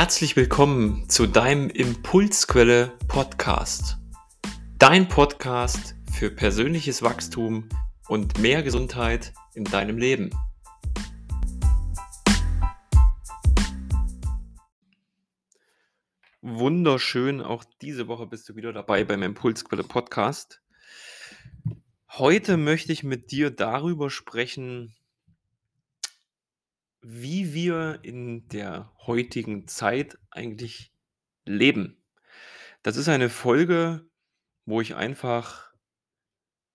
Herzlich willkommen zu deinem Impulsquelle Podcast. Dein Podcast für persönliches Wachstum und mehr Gesundheit in deinem Leben. Wunderschön, auch diese Woche bist du wieder dabei beim Impulsquelle Podcast. Heute möchte ich mit dir darüber sprechen, wie wir in der heutigen Zeit eigentlich leben. Das ist eine Folge, wo ich einfach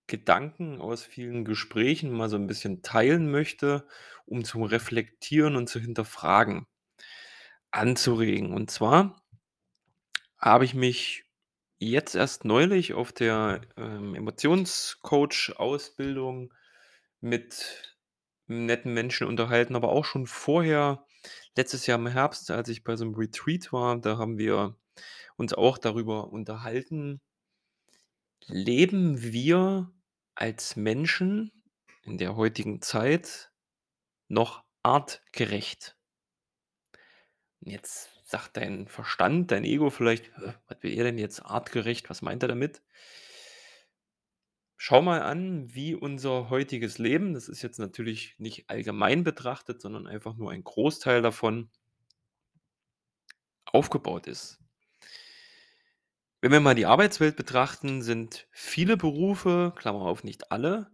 Gedanken aus vielen Gesprächen mal so ein bisschen teilen möchte, um zu reflektieren und zu hinterfragen, anzuregen. Und zwar habe ich mich jetzt erst neulich auf der, ähm, Emotionscoach-Ausbildung mit netten Menschen unterhalten, aber auch schon vorher, letztes Jahr im Herbst, als ich bei so einem Retreat war, da haben wir uns auch darüber unterhalten: Leben wir als Menschen in der heutigen Zeit noch artgerecht? jetzt sagt dein Verstand, dein Ego vielleicht: was will er denn jetzt artgerecht? Was meint er damit?“ Schau mal an, wie unser heutiges Leben das ist jetzt natürlich nicht allgemein betrachtet, sondern einfach nur ein Großteil davon aufgebaut ist. Wenn wir mal die Arbeitswelt betrachten, sind viele Berufe, Klammer auf, nicht alle,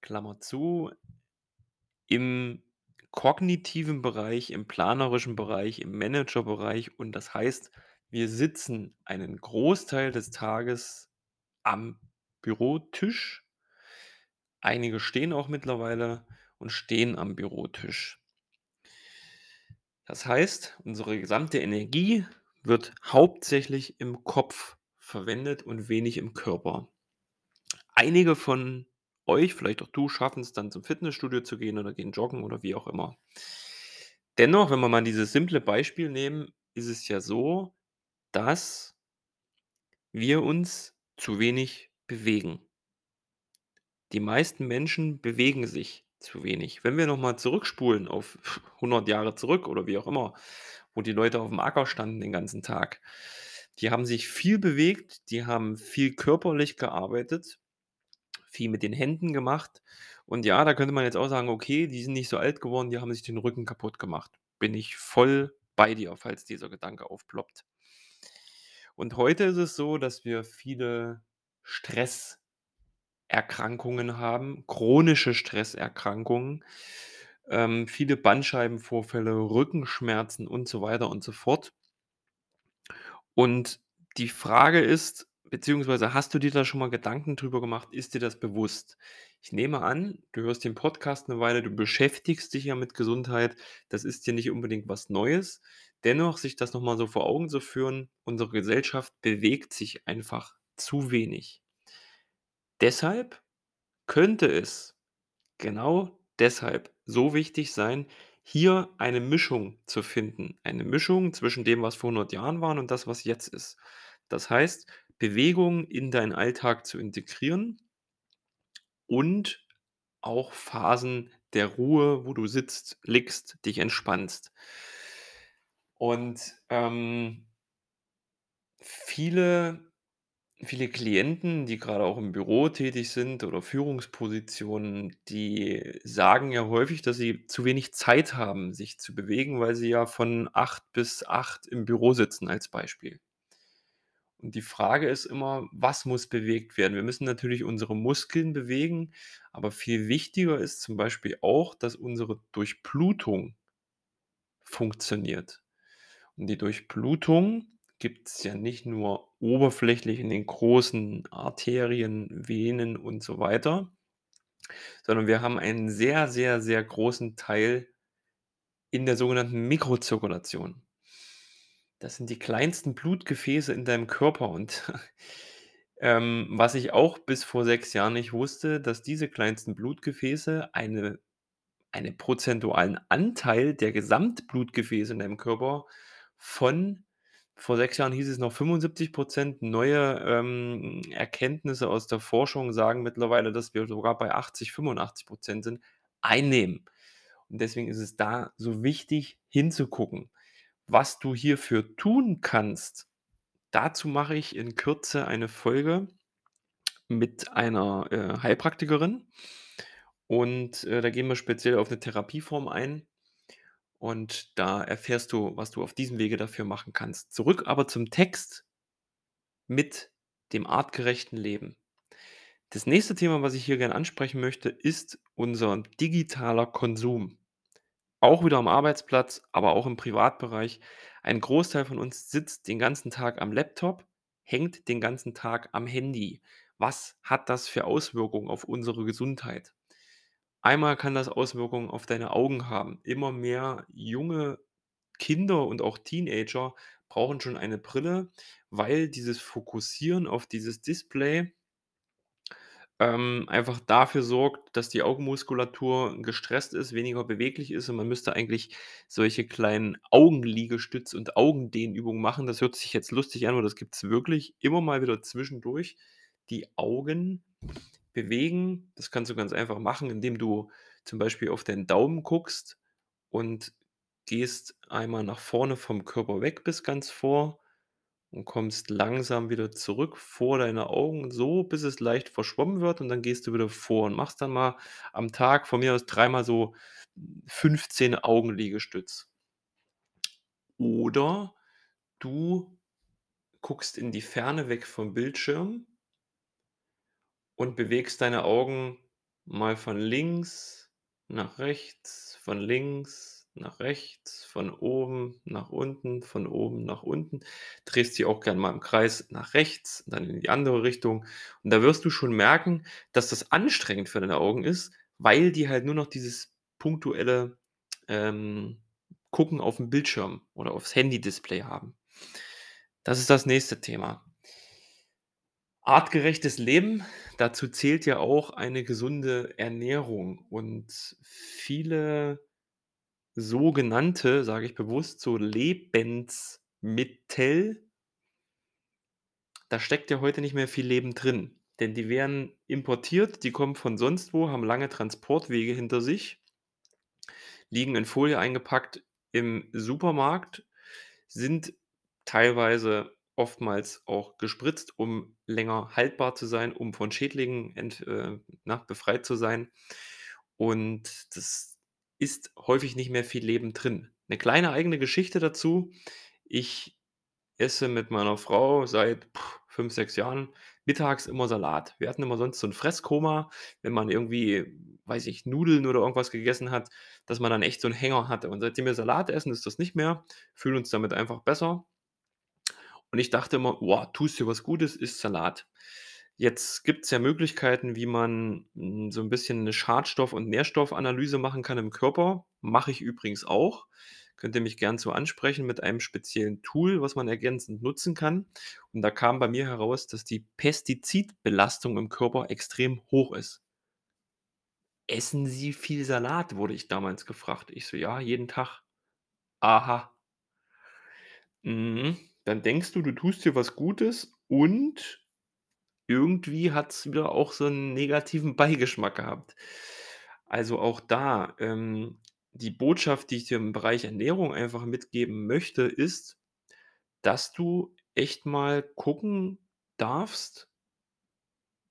Klammer zu, im kognitiven Bereich, im planerischen Bereich, im Managerbereich und das heißt, wir sitzen einen Großteil des Tages am Bürotisch. Einige stehen auch mittlerweile und stehen am Bürotisch. Das heißt, unsere gesamte Energie wird hauptsächlich im Kopf verwendet und wenig im Körper. Einige von euch, vielleicht auch du, schaffen es dann zum Fitnessstudio zu gehen oder gehen joggen oder wie auch immer. Dennoch, wenn wir mal dieses simple Beispiel nehmen, ist es ja so, dass wir uns zu wenig bewegen. Die meisten Menschen bewegen sich zu wenig. Wenn wir noch mal zurückspulen auf 100 Jahre zurück oder wie auch immer, wo die Leute auf dem Acker standen den ganzen Tag. Die haben sich viel bewegt, die haben viel körperlich gearbeitet, viel mit den Händen gemacht. Und ja, da könnte man jetzt auch sagen: „Okay, die sind nicht so alt geworden, die haben sich den Rücken kaputt gemacht.“ Bin ich voll bei dir, falls dieser Gedanke aufploppt. Und heute ist es so, dass wir viele Stresserkrankungen haben, chronische Stresserkrankungen, ähm, viele Bandscheibenvorfälle, Rückenschmerzen und so weiter und so fort. Und die Frage ist beziehungsweise hast du dir da schon mal Gedanken drüber gemacht? Ist dir das bewusst? Ich nehme an, du hörst den Podcast eine Weile, du beschäftigst dich ja mit Gesundheit. Das ist dir nicht unbedingt was Neues. Dennoch, sich das noch mal so vor Augen zu führen, unsere Gesellschaft bewegt sich einfach zu wenig. Deshalb könnte es genau deshalb so wichtig sein, hier eine Mischung zu finden. Eine Mischung zwischen dem, was vor 100 Jahren war und das, was jetzt ist. Das heißt, Bewegung in deinen Alltag zu integrieren und auch Phasen der Ruhe, wo du sitzt, liegst, dich entspannst. Und, ähm viele viele Klienten, die gerade auch im Büro tätig sind oder Führungspositionen, die sagen ja häufig, dass sie zu wenig Zeit haben, sich zu bewegen, weil sie ja von 8 bis 8 im Büro sitzen als Beispiel. Und die Frage ist immer, was muss bewegt werden? Wir müssen natürlich unsere Muskeln bewegen, aber viel wichtiger ist zum Beispiel auch, dass unsere Durchblutung funktioniert. Und die Durchblutung gibt es ja nicht nur oberflächlich in den großen Arterien, Venen und so weiter, sondern wir haben einen sehr, sehr, sehr großen Teil in der sogenannten Mikrozirkulation. Das sind die kleinsten Blutgefäße in deinem Körper und, ähm, was ich auch bis vor 6 Jahren nicht wusste, dass diese kleinsten Blutgefäße eine einen prozentualen Anteil der Gesamtblutgefäße in deinem Körper von vor 6 Jahren hieß es noch 75% Neue, ähm, Erkenntnisse aus der Forschung sagen mittlerweile, dass wir sogar bei 80, 85% sind, einnehmen. Und deswegen ist es da so wichtig hinzugucken. Was du hierfür tun kannst, dazu mache ich in Kürze eine Folge mit einer, äh, Heilpraktikerin und, äh, da gehen wir speziell auf 'ne Therapieform ein und da erfährst du, was du auf diesem Wege dafür machen kannst. Zurück aber zum Text mit dem artgerechten Leben. Das nächste Thema, was ich hier gerne ansprechen möchte, ist unser digitaler Konsum. Auch wieder am Arbeitsplatz, aber auch im Privatbereich. Ein Großteil von uns sitzt den ganzen Tag am Laptop, hängt den ganzen Tag am Handy. Was hat das für Auswirkungen auf unsere Gesundheit? Einmal kann das Auswirkungen auf deine Augen haben. Immer mehr junge Kinder und auch Teenager brauchen schon eine Brille, weil dieses Fokussieren auf dieses Display ähm, einfach dafür sorgt, dass die Augenmuskulatur gestresst ist, weniger beweglich ist und man müsste eigentlich solche kleinen Augenliegestütz und Augendehnübungen machen. Das hört sich jetzt lustig an, aber das gibt's wirklich immer mal wieder zwischendurch. Die Augen bewegen. Das kannst du ganz einfach machen, indem du zum Beispiel auf deinen Daumen guckst und gehst einmal nach vorne vom Körper weg bis ganz vor und kommst langsam wieder zurück vor deine Augen, so bis es leicht verschwommen wird und dann gehst du wieder vor und machst dann mal am Tag von mir aus dreimal so 15 Augenliegestütz. Oder du guckst in die Ferne weg vom Bildschirm und bewegst deine Augen mal von links nach rechts, von links nach rechts, von oben nach unten, von oben nach unten. Drehst sie auch gern mal im Kreis nach rechts, dann in die andere Richtung. Und da wirst du schon merken, dass das anstrengend für deine Augen ist, weil die halt nur noch dieses punktuelle, ähm, Gucken aufm Bildschirm oder aufs Handy-Display haben. Das ist das nächste Thema. Artgerechtes Leben, dazu zählt ja auch eine gesunde Ernährung. Und viele sogenannte, sage ich bewusst, so Lebensmittel da steckt ja heute nicht mehr viel Leben drin, denn die werden importiert, die kommen von sonst wo, haben lange Transportwege hinter sich liegen in Folie eingepackt im Supermarkt, sind teilweise oftmals auch gespritzt, um länger haltbar zu sein, um von Schädlingen ent äh, na, befreit zu sein. Und das ist häufig nicht mehr viel Leben drin. 'Ne kleine eigene Geschichte dazu: Ich esse mit meiner Frau seit 5, 6 Jahren mittags immer Salat. Wir hatten immer sonst so 'n Fresskoma, wenn man irgendwie, weiß ich, Nudeln oder irgendwas gegessen hat, dass man dann echt so 'n Hänger hatte. Und seitdem wir Salat essen, ist das nicht mehr, fühlen uns damit einfach besser. Und ich dachte immer: „Boah, tust dir was Gutes, isst Salat.“ Jetzt gibt's ja Möglichkeiten, wie man, hm, so 'n bisschen 'ne Schadstoff und Nährstoffanalyse machen kann im Körper. Mache ich übrigens auch. Könnt ihr mich gern zu ansprechen mit einem speziellen Tool, was man ergänzend nutzen kann. Und da kam bei mir heraus, dass die Pestizidbelastung im Körper extrem hoch ist. „Essen Sie viel Salat?“, wurde ich damals gefragt. Ich so: „Ja, jeden Tag.“ „Aha.“ Mhm. Dann denkst du, du tust dir was Gutes und irgendwie hat's wieder auch so 'n negativen Beigeschmack gehabt. Also, auch da, ähm, die Botschaft, die ich dir im Bereich Ernährung einfach mitgeben möchte, ist, dass du echt mal gucken darfst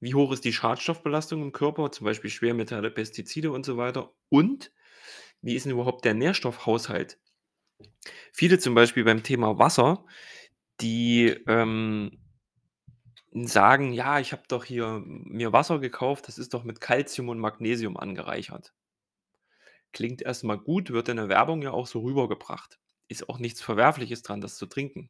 wie hoch ist die Schadstoffbelastung im Körper, zum Beispiel Schwermetalle, Pestizide und so weiter und wie ist 'n überhaupt der Nährstoffhaushalt? Viele zum Beispiel beim Thema Wasser, die, ähm, sagen: „Ja, ich habe doch hier mir Wasser gekauft, das ist doch mit Calcium und Magnesium angereichert.“ Klingt erst mal gut, wird in der Werbung ja auch so rübergebracht. Ist auch nichts Verwerfliches dran, das zu trinken.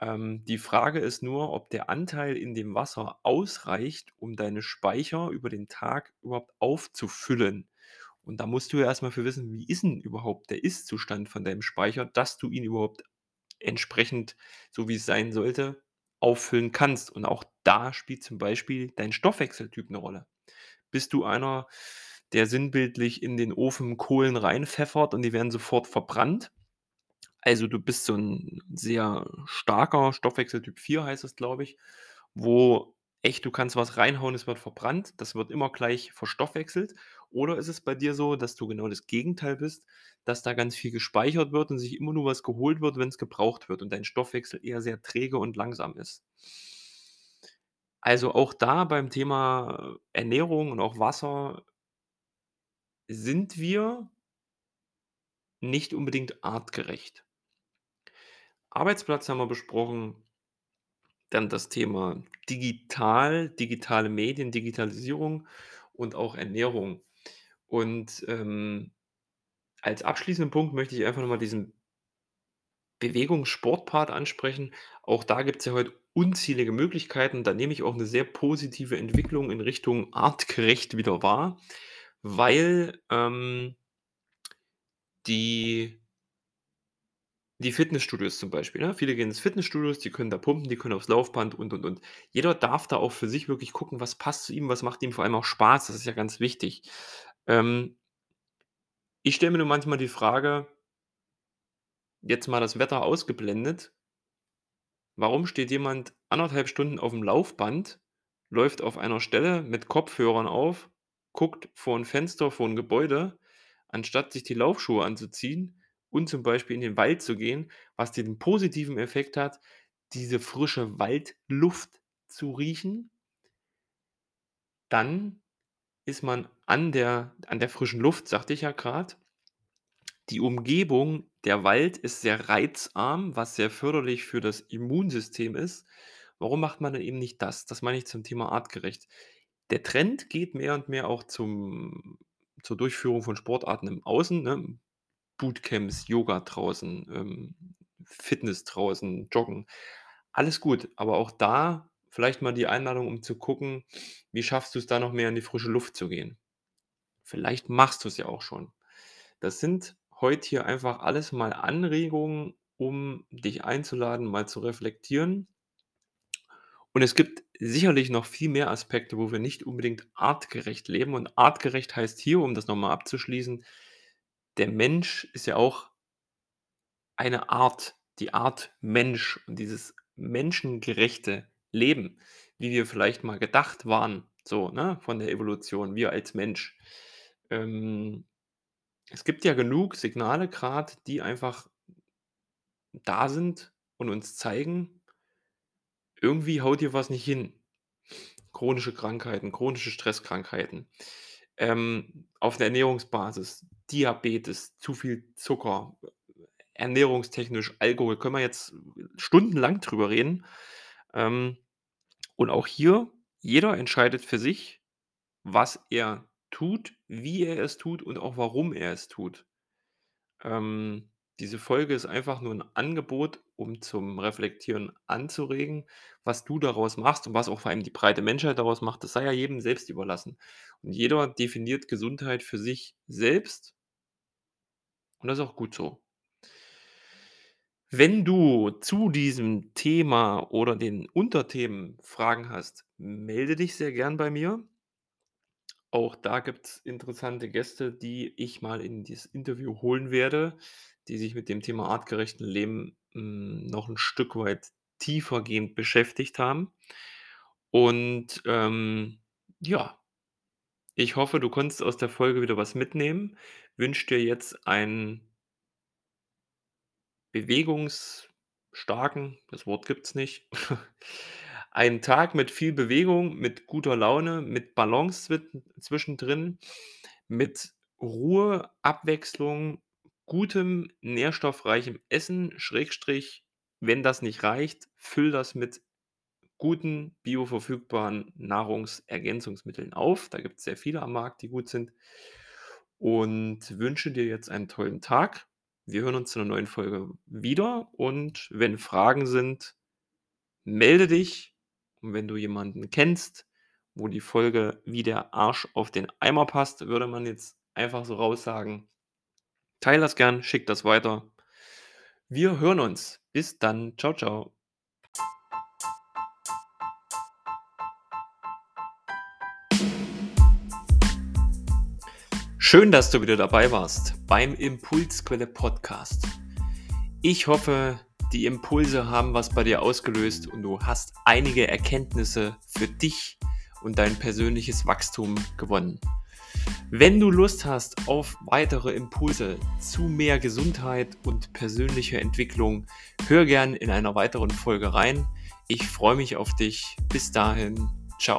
Ähm, die Frage ist nur, ob der Anteil in dem Wasser ausreicht, um deine Speicher über den Tag überhaupt aufzufüllen. Und da musst du ja erst mal für wissen, wie ist 'n überhaupt der Ist-Zustand von deinem Speicher, dass du ihn überhaupt entsprechend, so wie's sein sollte, auffüllen kannst. Und auch da spielt zum Beispiel dein Stoffwechseltyp 'ne Rolle. Bist du einer, der sinnbildlich in den Ofen Kohlen reinpfeffert und die werden sofort verbrannt? Also, du bist so 'n sehr starker Stoffwechseltyp 4 heißt das, glaube ich, wo echt, du kannst was reinhauen, es wird verbrannt, das wird immer gleich verstoffwechselt? Oder ist es bei dir so, dass du genau das Gegenteil bist, dass da ganz viel gespeichert wird und sich immer nur was geholt wird, wenn es gebraucht wird und dein Stoffwechsel eher sehr träge und langsam ist? Also auch da beim Thema Ernährung und auch Wasser sind wir nicht unbedingt artgerecht. Arbeitsplatz haben wir besprochen, dann das Thema digital, digitale Medien, Digitalisierung und auch Ernährung. Und, ähm, als abschließenden Punkt möchte ich einfach noch mal diesen Bewegungs-Sport-Part ansprechen. Auch da gibt's ja heute unzählige Möglichkeiten. Da nehme ich auch 'ne sehr positive Entwicklung in Richtung artgerecht wieder wahr, weil, ähm die die Fitnessstudios zum Beispiel, ne? Viele gehen ins Fitnessstudios, die können da pumpen, die können aufs Laufband und, und, und. Jeder darf da auch für sich wirklich gucken, was passt zu ihm, was macht ihm vor allem auch Spaß. Das ist ja ganz wichtig. Ähm ich stelle mir nur manchmal die Frage jetzt mal das Wetter ausgeblendet warum steht jemand 1 1/2 Stunden aufm Laufband, läuft auf einer Stelle mit Kopfhörern auf, guckt vor 'n Fenster, vor 'n Gebäude, anstatt sich die Laufschuhe anzuziehen und zum Beispiel in den Wald zu gehen, was den positiven Effekt hat, diese frische Waldluft zu riechen? Dann ist man an der an der frischen Luft, sagte ich ja grad. Die Umgebung, der Wald ist sehr reizarm, was sehr förderlich für das Immunsystem ist. Warum macht man dann eben nicht das? Das meine ich zum Thema artgerecht. Der Trend geht mehr und mehr auch zum zur Durchführung von Sportarten im Außen, ne? Bootcamps, Yoga draußen, ähm, Fitness draußen, Joggen. Alles gut, aber auch da vielleicht mal die Einladung, um zu gucken, wie schaffst du's da noch mehr in die frische Luft zu gehen? Vielleicht machst du's ja auch schon. Das sind heut hier einfach alles mal Anregungen, um dich einzuladen, mal zu reflektieren. Und es gibt sicherlich noch viel mehr Aspekte, wo wir nicht unbedingt artgerecht leben. Und artgerecht heißt hier, um das noch mal abzuschließen, der Mensch ist ja auch eine Art, die Art Mensch und dieses menschengerechte Leben, wie wir vielleicht mal gedacht waren, so, ne, von der Evolution, wir als Mensch. Ähm, es gibt ja genug Signale grad, die einfach da sind und uns zeigen irgendwie haut hier was nicht hin. Chronische Krankheiten, chronische Stresskrankheiten, ähm, auf der Ernährungsbasis, Diabetes, zu viel Zucker, ernährungstechnisch, Alkohol, können wir jetzt stundenlang drüber reden. Ähm, und auch hier, jeder entscheidet für sich, was er tut, wie er es tut und auch warum er es tut. Ähm, diese Folge ist einfach nur 'n Angebot, um zum Reflektieren anzuregen. Was du daraus machst und was auch vor allem die breite Menschheit daraus macht, das sei ja jedem selbst überlassen. Und jeder definiert Gesundheit für sich selbst und das ist auch gut so. Wenn du zu diesem Thema oder den Unterthemen Fragen hast, melde dich sehr gern bei mir. Auch da gibt's interessante Gäste, die ich mal in dieses Interview holen werde, die sich mit dem Thema artgerechten Leben, hm, noch 'n Stück weit tiefergehend beschäftigt haben. Und, ähm, ja ich hoffe, du konntest aus der Folge wieder was mitnehmen. Wünsche dir jetzt einen bewegungsstarken das Wort gibt's nicht einen Tag mit viel Bewegung, mit guter Laune, mit Balance zwischendrin, mit Ruhe, Abwechslung, gutem, nährstoffreichem Essen, Schrägstrich, wenn das nicht reicht, füll das mit guten, bioverfügbaren Nahrungsergänzungsmitteln auf. Da gibt's sehr viele am Markt, die gut sind. Und wünsche dir jetzt einen tollen Tag. Wir hören uns zu 'ner neuen Folge wieder und wenn Fragen sind, melde dich. Und wenn du jemanden kennst, wo die Folge wie der Arsch auf den Eimer passt, würde man jetzt einfach so raussagen, teile das gern, schicke das weiter. Wir hören uns. Bis dann. Tschau, tschau. Schön, dass du wieder dabei warst beim Impulsquelle Podcast. Ich hoffe, die Impulse haben was bei dir ausgelöst und du hast einige Erkenntnisse für dich und dein persönliches Wachstum gewonnen. Wenn du Lust hast auf weitere Impulse zu mehr Gesundheit und persönlicher Entwicklung, hör gern in einer weiteren Folge rein. Ich freue mich auf dich. Bis dahin, ciao.